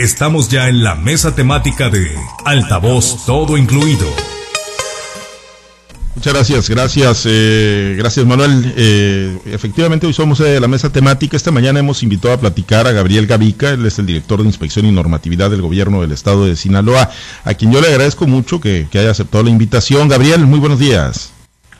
Estamos ya en la mesa temática de Altavoz Todo Incluido. Muchas gracias, gracias, eh, gracias Manuel. Eh, efectivamente hoy somos de la mesa temática. Esta mañana hemos invitado a platicar a Gabriel Gavica, él es el director de Inspección y Normatividad del Gobierno del Estado de Sinaloa, a quien yo le agradezco mucho que haya aceptado la invitación. Gabriel, muy buenos días.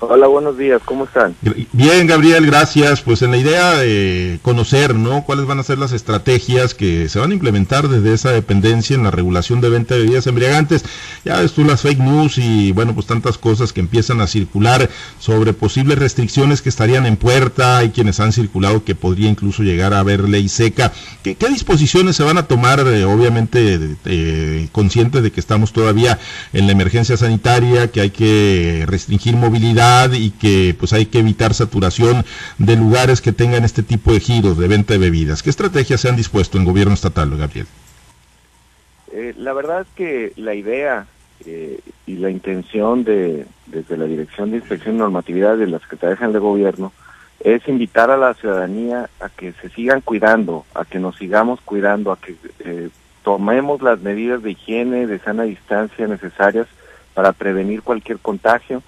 Hola, buenos días, ¿cómo están? Bien, Gabriel, gracias. Pues en la idea de conocer, ¿no? ¿Cuáles van a ser las estrategias que se van a implementar desde esa dependencia en la regulación de venta de bebidas embriagantes? Ya ves tú las fake news y, bueno, pues tantas cosas que empiezan a circular sobre posibles restricciones que estarían en puerta. Hay quienes han circulado que podría incluso llegar a haber ley seca. ¿Qué, disposiciones se van a tomar? Eh, obviamente, eh, conscientes de que estamos todavía en la emergencia sanitaria, que hay que restringir movilidad y que pues hay que evitar saturación de lugares que tengan este tipo de giros de venta de bebidas. ¿Qué estrategias se han dispuesto en gobierno estatal, Gabriel? Eh, la verdad es que la idea eh, y la intención de desde la Dirección de Inspección y Normatividad de la Secretaría General de Gobierno es invitar a la ciudadanía a que se sigan cuidando, a que nos sigamos cuidando, a que eh, tomemos las medidas de higiene, de sana distancia necesarias para prevenir cualquier contagio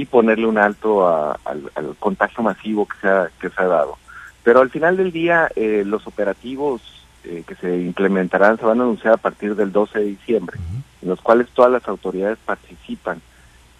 y ponerle un alto al, contagio masivo que se ha, que se ha dado. Pero al final del día, eh, los operativos eh, que se implementarán se van a anunciar a partir del 12 de diciembre, en los cuales todas las autoridades participan.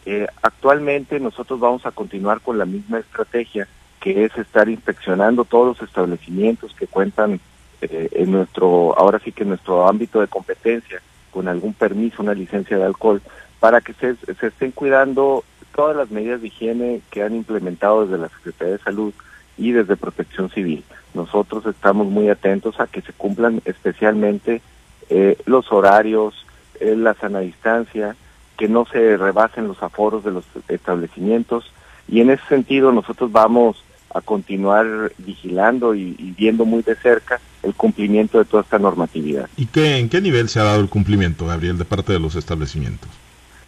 Eh, actualmente nosotros vamos a continuar con la misma estrategia, que es estar inspeccionando todos los establecimientos que cuentan en nuestro, ahora sí que en nuestro ámbito de competencia, con algún permiso, una licencia de alcohol, para que se, se estén cuidando todas las medidas de higiene que han implementado desde la Secretaría de Salud y desde Protección Civil. Nosotros estamos muy atentos a que se cumplan especialmente eh, los horarios, eh, la sana distancia, que no se rebasen los aforos de los establecimientos y en ese sentido nosotros vamos a continuar vigilando y, viendo muy de cerca el cumplimiento de toda esta normatividad. ¿Y qué, en qué nivel se ha dado el cumplimiento, Gabriel, de parte de los establecimientos?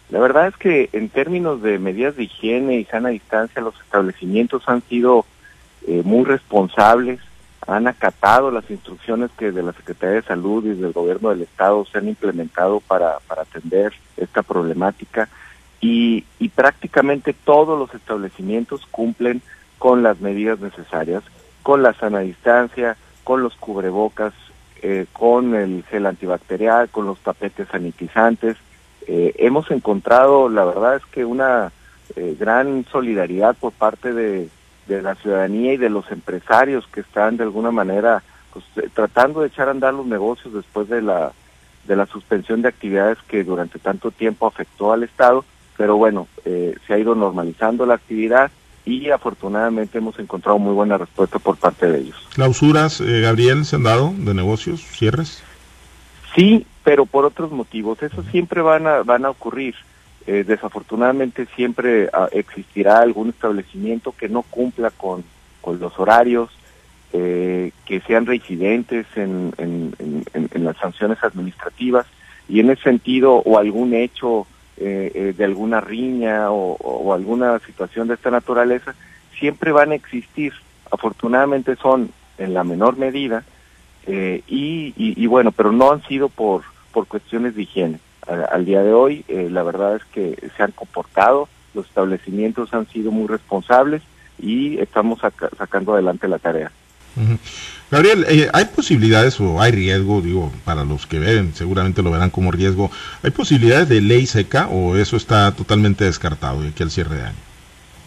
La verdad es que en términos de medidas de higiene y sana distancia, los establecimientos han sido eh, muy responsables, han acatado las instrucciones que de la Secretaría de Salud y del Gobierno del Estado se han implementado para, atender esta problemática. Y, y prácticamente todos los establecimientos cumplen con las medidas necesarias, con la sana distancia, con los cubrebocas, eh, con el gel antibacterial, con los tapetes sanitizantes, eh, hemos encontrado, la verdad es que una eh, gran solidaridad por parte de, la ciudadanía y de los empresarios que están de alguna manera pues, eh, tratando de echar a andar los negocios después de la, de la suspensión de actividades que durante tanto tiempo afectó al Estado, pero bueno, se ha ido normalizando la actividad y afortunadamente hemos encontrado muy buena respuesta por parte de ellos. ¿Clausuras, Gabriel, se han dado de negocios, cierres? Sí, pero por otros motivos. Eso siempre van a, van a ocurrir. Eh, desafortunadamente siempre ah, existirá algún establecimiento que no cumpla con, con los horarios, eh, que sean reincidentes en, en, las sanciones administrativas y en ese sentido o algún hecho eh, de alguna riña o, alguna situación de esta naturaleza, siempre van a existir. Afortunadamente son en la menor medida y, y, bueno, pero no han sido por por cuestiones de higiene. al día de hoy, eh, la verdad es que se han comportado, los establecimientos han sido muy responsables y estamos sacando adelante la tarea. Gabriel, eh, ¿hay posibilidades o hay riesgo, digo, para los que ven, seguramente lo verán como riesgo, ¿hay posibilidades de ley seca o eso está totalmente descartado de aquí al cierre de año?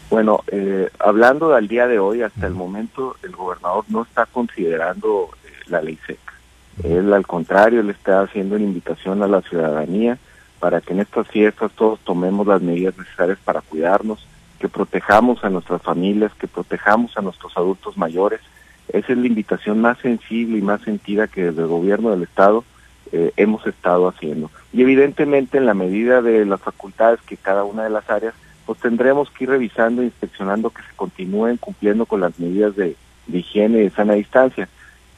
Bueno, eh, hablando del día de hoy, hasta el momento el gobernador no está considerando la ley seca. Él al contrario, le está haciendo una invitación a la ciudadanía para que en estas fiestas todos tomemos las medidas necesarias para cuidarnos, que protejamos a nuestras familias, que protejamos a nuestros adultos mayores. Esa es la invitación más sensible y más sentida que desde el gobierno del Estado eh, hemos estado haciendo. Y evidentemente en la medida de las facultades que cada una de las áreas, pues tendremos que ir revisando e inspeccionando que se continúen cumpliendo con las medidas de, higiene y de sana distancia.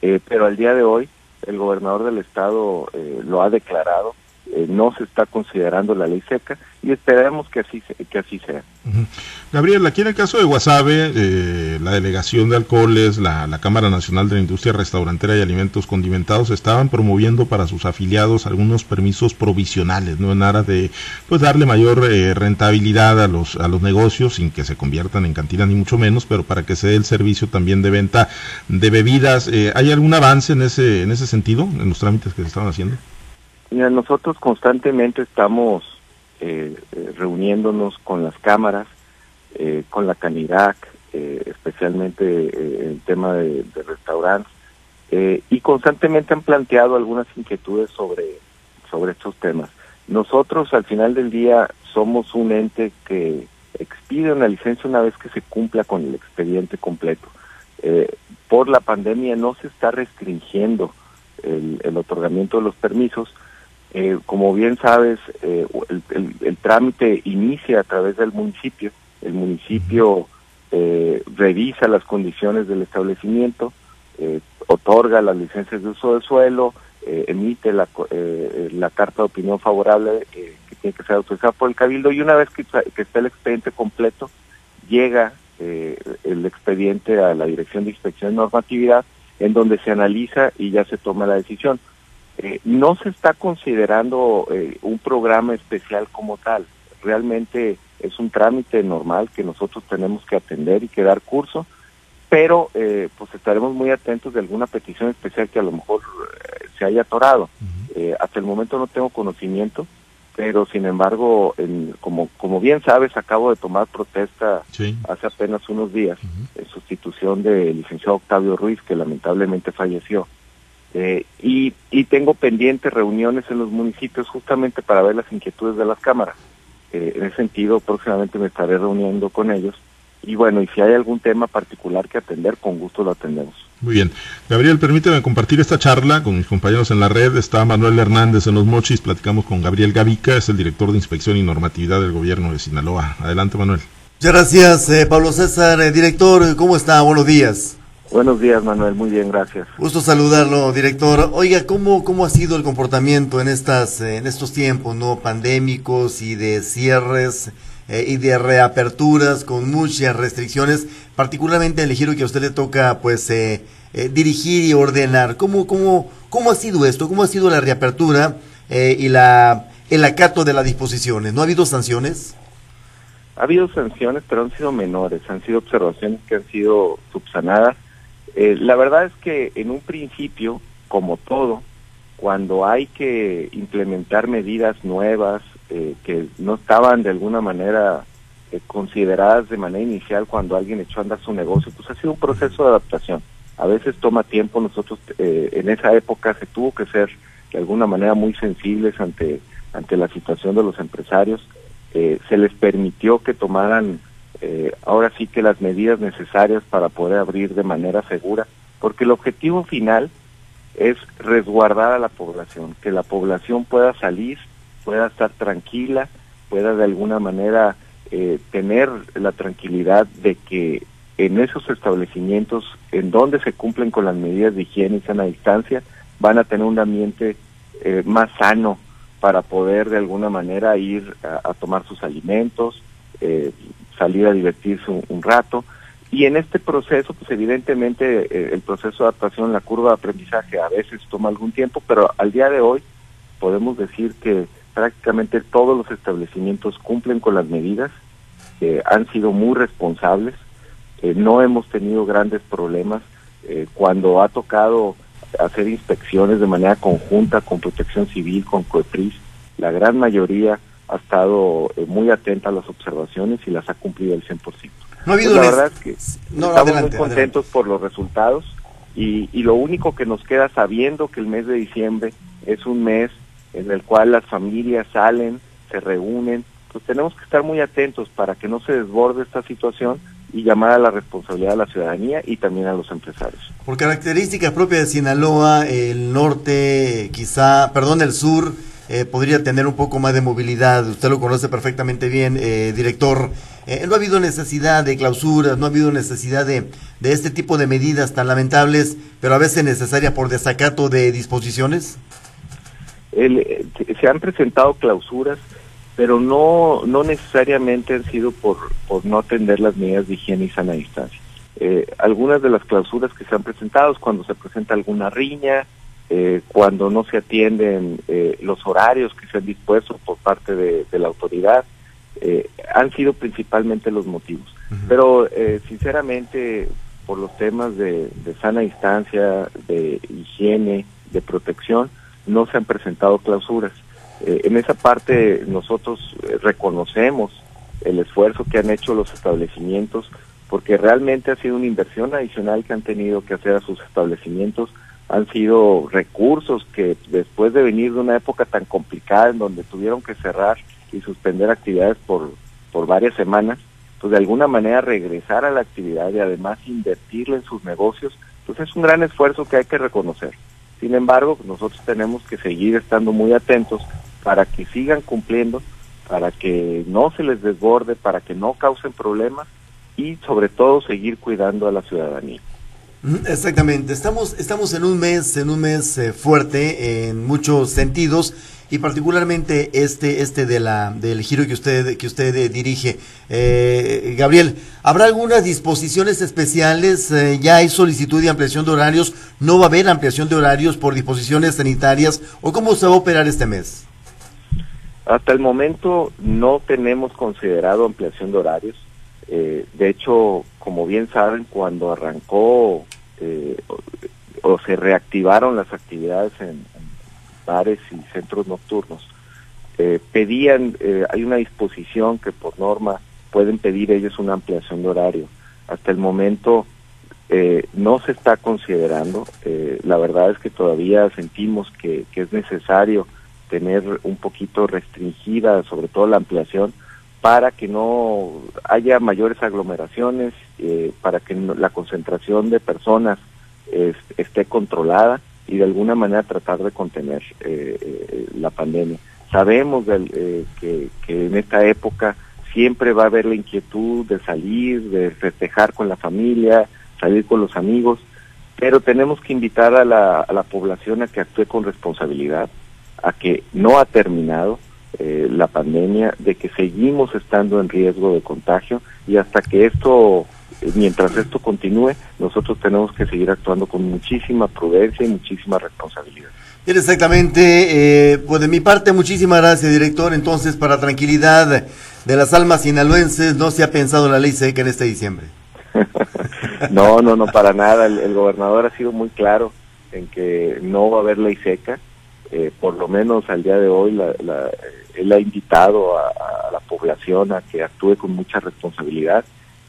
Eh, pero al día de hoy el gobernador del estado eh, lo ha declarado, eh, no se está considerando la ley seca y esperemos que así, que así sea. Gabriel, aquí en el caso de Guasave, eh, la Delegación de Alcoholes, la, Cámara Nacional de la Industria Restaurantera y Alimentos Condimentados estaban promoviendo para sus afiliados algunos permisos provisionales, ¿no? En aras de pues darle mayor eh, rentabilidad a los, a los negocios sin que se conviertan en cantinas ni mucho menos, pero para que se dé el servicio también de venta de bebidas. ¿Hay algún avance en ese, en ese sentido, en los trámites que se estaban haciendo? Mira, nosotros constantemente estamos eh, eh, reuniéndonos con las cámaras, eh, con la Canirac, especialmente en el tema de, de restaurantes, y constantemente han planteado algunas inquietudes sobre, sobre estos temas. Nosotros al final del día somos un ente que expide una licencia una vez que se cumpla con el expediente completo. por la pandemia no se está restringiendo el otorgamiento de los permisos, eh, como bien sabes, eh, el, trámite inicia a través del municipio. El municipio eh, revisa las condiciones del establecimiento, otorga las licencias de uso de suelo, emite la, la carta de opinión favorable que tiene que ser autorizada por el cabildo y una vez que, que está el expediente completo, llega el expediente a la Dirección de Inspección y Normatividad en donde se analiza y ya se toma la decisión. Eh, no se está considerando eh, un programa especial como tal. Realmente es un trámite normal que nosotros tenemos que atender y que dar curso, pero eh, pues estaremos muy atentos de alguna petición especial que a lo mejor se haya atorado. hasta el momento no tengo conocimiento, pero sin embargo, como, como bien sabes, acabo de tomar protesta hace apenas unos días en sustitución del licenciado Octavio Ruiz, que lamentablemente falleció. Eh, y, y, tengo pendientes reuniones en los municipios justamente para ver las inquietudes de las cámaras. Eh, en ese sentido, próximamente me estaré reuniendo con ellos. Y bueno, y si hay algún tema particular que atender, con gusto lo atendemos. Muy bien. Gabriel, permíteme compartir esta charla con mis compañeros en la red. Está Manuel Hernández en los Mochis. Platicamos con Gabriel Gavica, es el director de Inspección y Normatividad del Gobierno de Sinaloa. Adelante, Manuel. Muchas gracias, eh, Pablo César. director, ¿cómo está? Buenos días. Buenos días, Manuel. Muy bien, gracias. Gusto saludarlo, director. Oiga, ¿cómo, cómo ha sido el comportamiento en, estas, eh, en estos tiempos no pandémicos y de cierres eh, y de reaperturas con muchas restricciones, particularmente en el giro que a usted le toca pues eh, dirigir y ordenar? ¿Cómo, cómo, ¿Cómo ha sido esto? ¿Cómo ha sido la reapertura y la, el acato de las disposiciones? ¿No ha habido sanciones? Ha habido sanciones, pero han sido menores, han sido observaciones que han sido subsanadas eh, la verdad es que en un principio, como todo, cuando hay que implementar medidas nuevas eh, que no estaban de alguna manera eh, consideradas de manera inicial cuando alguien echó a andar su negocio, pues ha sido un proceso de adaptación. A veces toma tiempo, nosotros en esa época se tuvo que ser de alguna manera muy sensibles ante, ante la situación de los empresarios, se les permitió que tomaran eh, ahora sí que las medidas necesarias para poder abrir de manera segura, porque el objetivo final es resguardar a la población, que la población pueda salir, pueda estar tranquila, pueda de alguna manera eh, tener la tranquilidad de que en esos establecimientos en donde se cumplen con las medidas de higiene y sana distancia, van a tener un ambiente eh, más sano para poder de alguna manera ir a, a tomar sus alimentos, eh, salir a divertirse un, rato. Y en este proceso, pues evidentemente eh, el proceso de adaptación, la curva de aprendizaje a veces toma algún tiempo, pero al día de hoy podemos decir que prácticamente todos los establecimientos cumplen con las medidas, han sido muy responsables, no hemos tenido grandes problemas. Eh, cuando ha tocado hacer inspecciones de manera conjunta con Protección Civil, con COEPRIS, la gran mayoría ha estado eh, muy atenta a las observaciones y las ha cumplido al 100%. No ha habido pues la verdad es que estamos muy contentos por los resultados y, y lo único que nos queda sabiendo que el mes de diciembre es un mes en el cual las familias salen, se reúnen, pues tenemos que estar muy atentos para que no se desborde esta situación y llamar a la responsabilidad de la ciudadanía y también a los empresarios. Por características propias de Sinaloa, el norte, quizá, perdón, el sur, eh, podría tener un poco más de movilidad. Usted lo conoce perfectamente bien, eh, director. Eh, no ha habido necesidad de clausuras, no ha habido necesidad de, de este tipo de medidas tan lamentables, pero a veces necesarias por desacato de disposiciones. El, se han presentado clausuras, pero no, no necesariamente han sido por, por no atender las medidas de higiene y sana. Eh, algunas de las clausuras que se han presentado es cuando se presenta alguna riña, eh, cuando no se atienden eh, los horarios que se han dispuesto por parte de, la autoridad, eh, han sido principalmente los motivos. Pero sinceramente, por los temas de, sana distancia, de higiene, de protección, no se han presentado clausuras. en esa parte nosotros reconocemos el esfuerzo que han hecho los establecimientos porque realmente ha sido una inversión adicional que han tenido que hacer a sus establecimientos, han sido recursos que después de venir de una época tan complicada en donde tuvieron que cerrar y suspender actividades por, por varias semanas, pues de alguna manera regresar a la actividad y además invertirle en sus negocios, pues es un gran esfuerzo que hay que reconocer. Sin embargo, nosotros tenemos que seguir estando muy atentos para que sigan cumpliendo, para que no se les desborde, para que no causen problemas y sobre todo seguir cuidando a la ciudadanía. Exactamente, estamos, estamos en un mes, en un mes eh, fuerte en muchos sentidos y particularmente este, este de la, del giro que usted, que usted eh, dirige. Eh, Gabriel, ¿habrá algunas disposiciones especiales? ¿Ya hay solicitud de ampliación de horarios? ¿No va a haber ampliación de horarios por disposiciones sanitarias? ¿O cómo se va a operar este mes? Hasta el momento no tenemos considerado ampliación de horarios. Eh, de hecho, como bien saben, cuando arrancó eh, o, se reactivaron las actividades en, bares y centros nocturnos, eh, pedían, hay una disposición que por norma pueden pedir ellos una ampliación de horario. Hasta el momento no se está considerando. la verdad es que todavía sentimos que, que es necesario tener un poquito restringida, sobre todo la ampliación, para que no haya mayores aglomeraciones, eh, para que la concentración de personas esté controlada y de alguna manera tratar de contener eh, eh, la pandemia. Sabemos que, en esta época siempre va a haber la inquietud de salir, de festejar con la familia, salir con los amigos, pero tenemos que invitar a la, a la población a que actúe con responsabilidad, a que no ha terminado, eh, la pandemia, de que seguimos estando en riesgo de contagio y hasta que esto, eh, mientras esto continúe, nosotros tenemos que seguir actuando con muchísima prudencia y muchísima responsabilidad. Exactamente, eh, pues de mi parte muchísimas gracias director, entonces para tranquilidad de las almas sinaloenses no se ha pensado la ley seca en este diciembre. no, no, no, para nada, el, gobernador ha sido muy claro en que no va a haber ley seca, por lo menos al día de hoy la, él ha invitado a, la población a que actúe con mucha responsabilidad.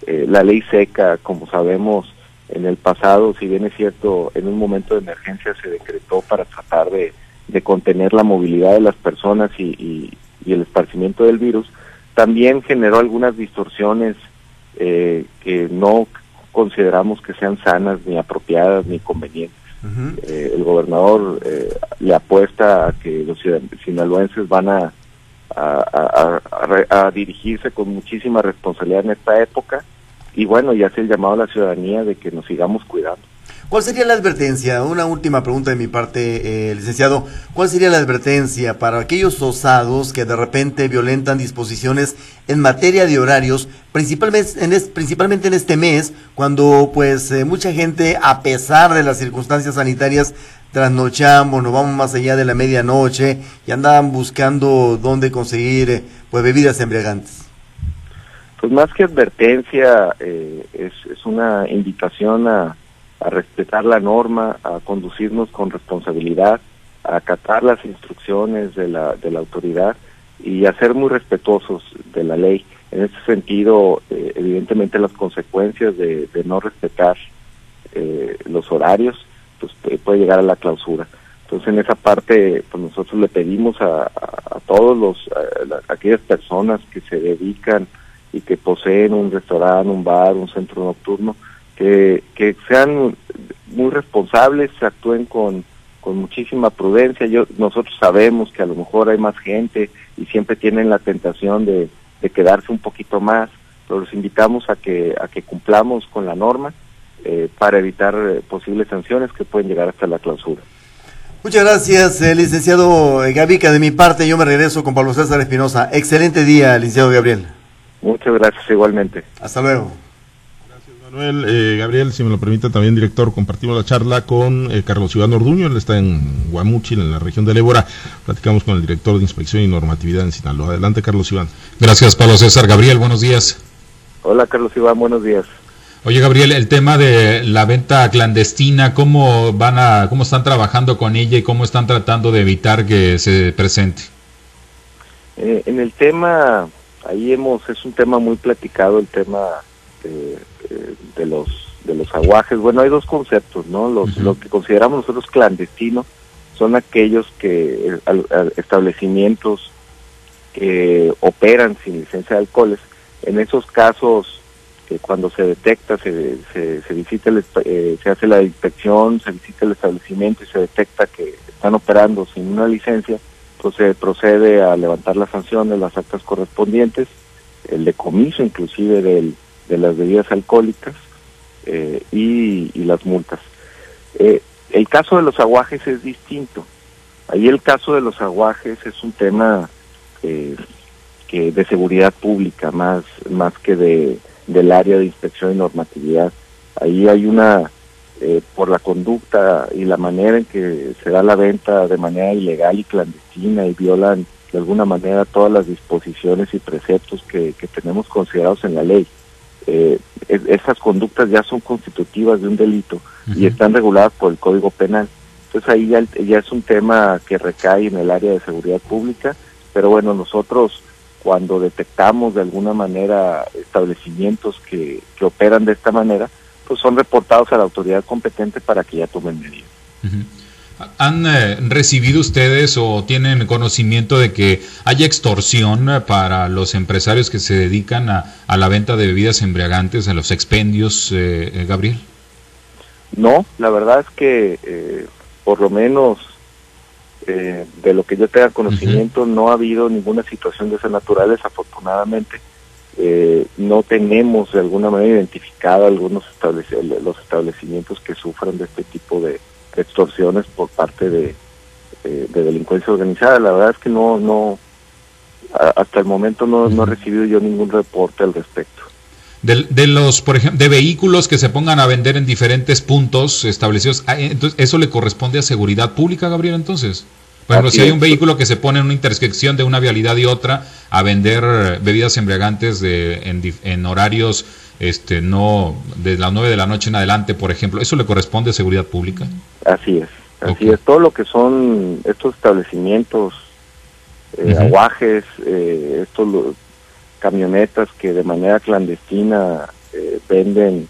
Eh, la ley seca, como sabemos, en el pasado, si bien es cierto, en un momento de emergencia se decretó para tratar de, contener la movilidad de las personas y, el esparcimiento del virus, también generó algunas distorsiones eh, que no consideramos que sean sanas, ni apropiadas, ni convenientes. Eh, el gobernador le apuesta a que los sinaloenses van a a, dirigirse con muchísima responsabilidad en esta época y bueno, ya hace el llamado a la ciudadanía de que nos sigamos cuidando. ¿Cuál sería la advertencia? Una última pregunta de mi parte, eh, licenciado. ¿Cuál sería la advertencia para aquellos osados que de repente violentan disposiciones en materia de horarios, principalmente en, este mes, cuando pues eh, mucha gente, a pesar de las circunstancias sanitarias, trasnochamos, nos vamos más allá de la medianoche y andaban buscando dónde conseguir eh, pues bebidas embriagantes? Pues más que advertencia, eh, es, es, una invitación a, a, respetar la norma, a conducirnos con responsabilidad, a acatar las instrucciones de la, de la autoridad y a ser muy respetuosos de la ley. En ese sentido, eh, evidentemente las consecuencias de, no respetar los horarios pues puede llegar a la clausura. Entonces en esa parte pues nosotros le pedimos a, a, todos los aquellas personas que se dedican y que poseen un restaurante, un bar, un centro nocturno, que, que sean muy responsables, actúen con, con muchísima prudencia. Yo, nosotros sabemos que a lo mejor hay más gente y siempre tienen la tentación de, de quedarse un poquito más, pero los invitamos a que, a que cumplamos con la norma eh, para evitar eh, posibles sanciones que pueden llegar hasta la clausura. Muchas gracias, eh, licenciado Gavica. De mi parte, yo me regreso con Pablo César Espinosa. Excelente día, licenciado Gabriel. Muchas gracias, igualmente. Hasta luego. Manuel, eh, Gabriel, si me lo permite también, director, compartimos la charla con eh, Carlos Iván Orduño, él está en Guamúchil, en la región de Lébora. Platicamos con el director de Inspección y Normatividad en Sinaloa. Adelante, Carlos Iván. Gracias, Pablo César. Gabriel, buenos días. Hola, Carlos Iván, buenos días. Oye, Gabriel, el tema de la venta clandestina, ¿cómo van a, cómo están trabajando con ella y cómo están tratando de evitar que se presente? Eh, en el tema, ahí hemos, es un tema muy platicado, el tema de de los de los aguajes. Bueno, hay dos conceptos, ¿no? Los, Lo que consideramos nosotros clandestinos son aquellos que establecimientos que operan sin licencia de alcoholes. En esos casos, que cuando se detecta, se, se, visita eh, se hace la inspección, se visita el establecimiento y se detecta que están operando sin una licencia, pues se procede a levantar las sanciones, las actas correspondientes, el decomiso inclusive del, de las bebidas alcohólicas eh, y, las multas. Eh, el caso de los aguajes es distinto. Ahí el caso de los aguajes es un tema eh, que de seguridad pública más más que de del área de inspección y normatividad. Ahí hay una por la conducta y la manera en que se da la venta de manera ilegal y clandestina y violan de alguna manera todas las disposiciones y preceptos que tenemos considerados en la ley eh, esas conductas ya son constitutivas de un delito y están reguladas por el Código Penal. Entonces ahí ya, ya, es un tema que recae en el área de seguridad pública, pero bueno, nosotros cuando detectamos de alguna manera establecimientos que, que operan de esta manera, pues son reportados a la autoridad competente para que ya tomen medidas. ¿Han eh, recibido ustedes o tienen conocimiento de que hay extorsión eh, para los empresarios que se dedican a, la venta de bebidas embriagantes en los expendios, eh, Gabriel? No, la verdad es que por lo menos de lo que yo tenga conocimiento no ha habido ninguna situación de esas naturales, afortunadamente. no tenemos de alguna manera identificado algunos los establecimientos que sufran de este tipo de, extorsiones por parte de, de, delincuencia organizada. La verdad es que no, no, hasta el momento no, no he recibido yo ningún reporte al respecto. De, de, los, por ejemplo, de vehículos que se pongan a vender en diferentes puntos establecidos, ah, entonces, ¿eso le corresponde a seguridad pública, Gabriel, entonces? Por ejemplo, si hay un vehículo que se pone en una intersección de una vialidad y otra a vender bebidas embriagantes de, en, en horarios este no de las 9 de la noche en adelante, por ejemplo, ¿eso le corresponde a seguridad pública? Así es, así es. Todo lo que son estos establecimientos, eh, aguajes, eh, estos camionetas que de manera clandestina eh, venden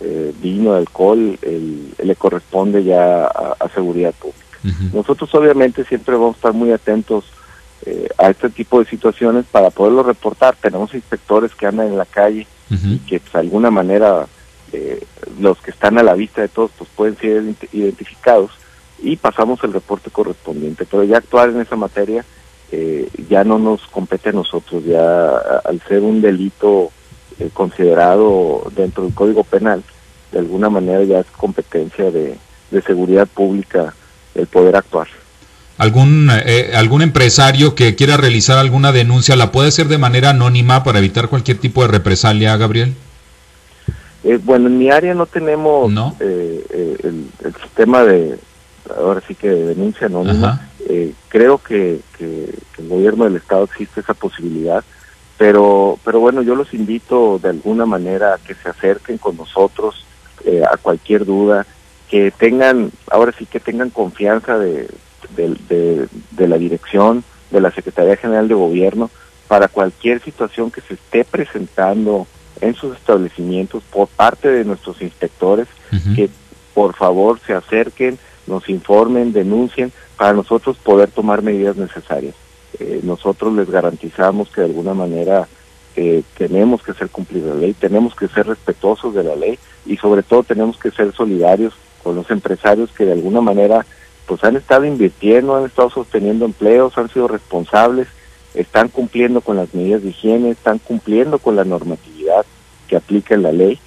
eh, vino, alcohol, le corresponde ya a, seguridad pública. Nosotros obviamente siempre vamos a estar muy atentos a este tipo de situaciones para poderlo reportar. Tenemos inspectores que andan en la calle y que pues, de alguna manera eh, los que están a la vista de todos pues pueden ser identificados y pasamos el reporte correspondiente. Pero ya actuar en esa materia eh, ya no nos compete a nosotros, ya al ser un delito eh, considerado dentro del Código Penal, de alguna manera ya es competencia de, de seguridad pública el poder actuar algún, eh, algún empresario que quiera realizar alguna denuncia, ¿la puede hacer de manera anónima para evitar cualquier tipo de represalia, Gabriel? Eh, bueno, en mi área no tenemos eh, el, sistema de, ahora sí que de denuncia anónima. creo que, que, el gobierno del Estado existe esa posibilidad, pero, pero bueno, yo los invito de alguna manera a que se acerquen con nosotros a cualquier duda, que tengan, ahora sí que tengan confianza de, de, de, la dirección de la Secretaría General de Gobierno para cualquier situación que se esté presentando en sus establecimientos por parte de nuestros inspectores, que por favor se acerquen, nos informen, denuncien, para nosotros poder tomar medidas necesarias. Eh, nosotros les garantizamos que de alguna manera eh, tenemos que hacer cumplir la ley, tenemos que ser respetuosos de la ley y sobre todo tenemos que ser solidarios con los empresarios que de alguna manera pues han estado invirtiendo, han estado sosteniendo empleos, han sido responsables, están cumpliendo con las medidas de higiene, están cumpliendo con la normatividad que aplica la ley.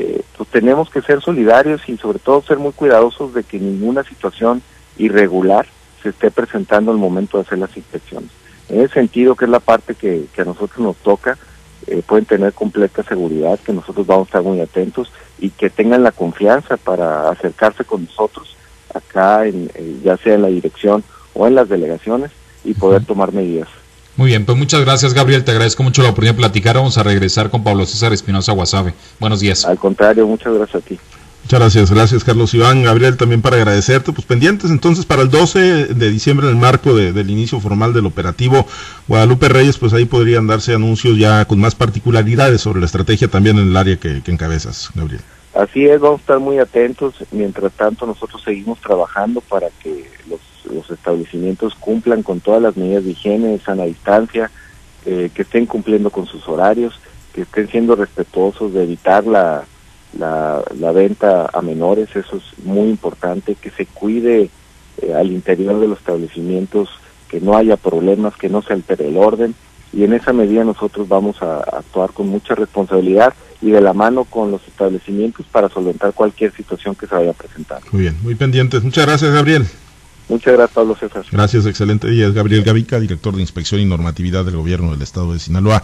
Eh, pues tenemos que ser solidarios y sobre todo ser muy cuidadosos de que ninguna situación irregular se esté presentando al momento de hacer las inspecciones. En ese sentido, que es la parte que, a nosotros nos toca, eh, pueden tener completa seguridad, que nosotros vamos a estar muy atentos y que tengan la confianza para acercarse con nosotros acá, en, eh, ya sea en la dirección o en las delegaciones, y poder tomar medidas. Muy bien, pues muchas gracias Gabriel, te agradezco mucho la oportunidad de platicar. Vamos a regresar con Pablo César Espinosa Guasave. Buenos días. Al contrario, muchas gracias a ti. Muchas gracias, gracias Carlos Iván, Gabriel, también para agradecerte. Pues pendientes entonces para el 12 de diciembre, en el marco del inicio formal del operativo Guadalupe Reyes, pues ahí podrían darse anuncios ya con más particularidades sobre la estrategia también en el área que, encabezas, Gabriel. Así es, vamos a estar muy atentos. Mientras tanto, nosotros seguimos trabajando para que los, establecimientos cumplan con todas las medidas de higiene, sana distancia, eh, que estén cumpliendo con sus horarios, que estén siendo respetuosos de evitar la la, la venta a menores, eso es muy importante, que se cuide eh, al interior de los establecimientos, que no haya problemas, que no se altere el orden. Y en esa medida nosotros vamos a, actuar con mucha responsabilidad y de la mano con los establecimientos para solventar cualquier situación que se vaya a presentar. Muy bien, muy pendientes. Muchas gracias, Gabriel. Muchas gracias, Pablo César. Gracias, excelente día. Gabriel Gavica, director de Inspección y Normatividad del Gobierno del Estado de Sinaloa.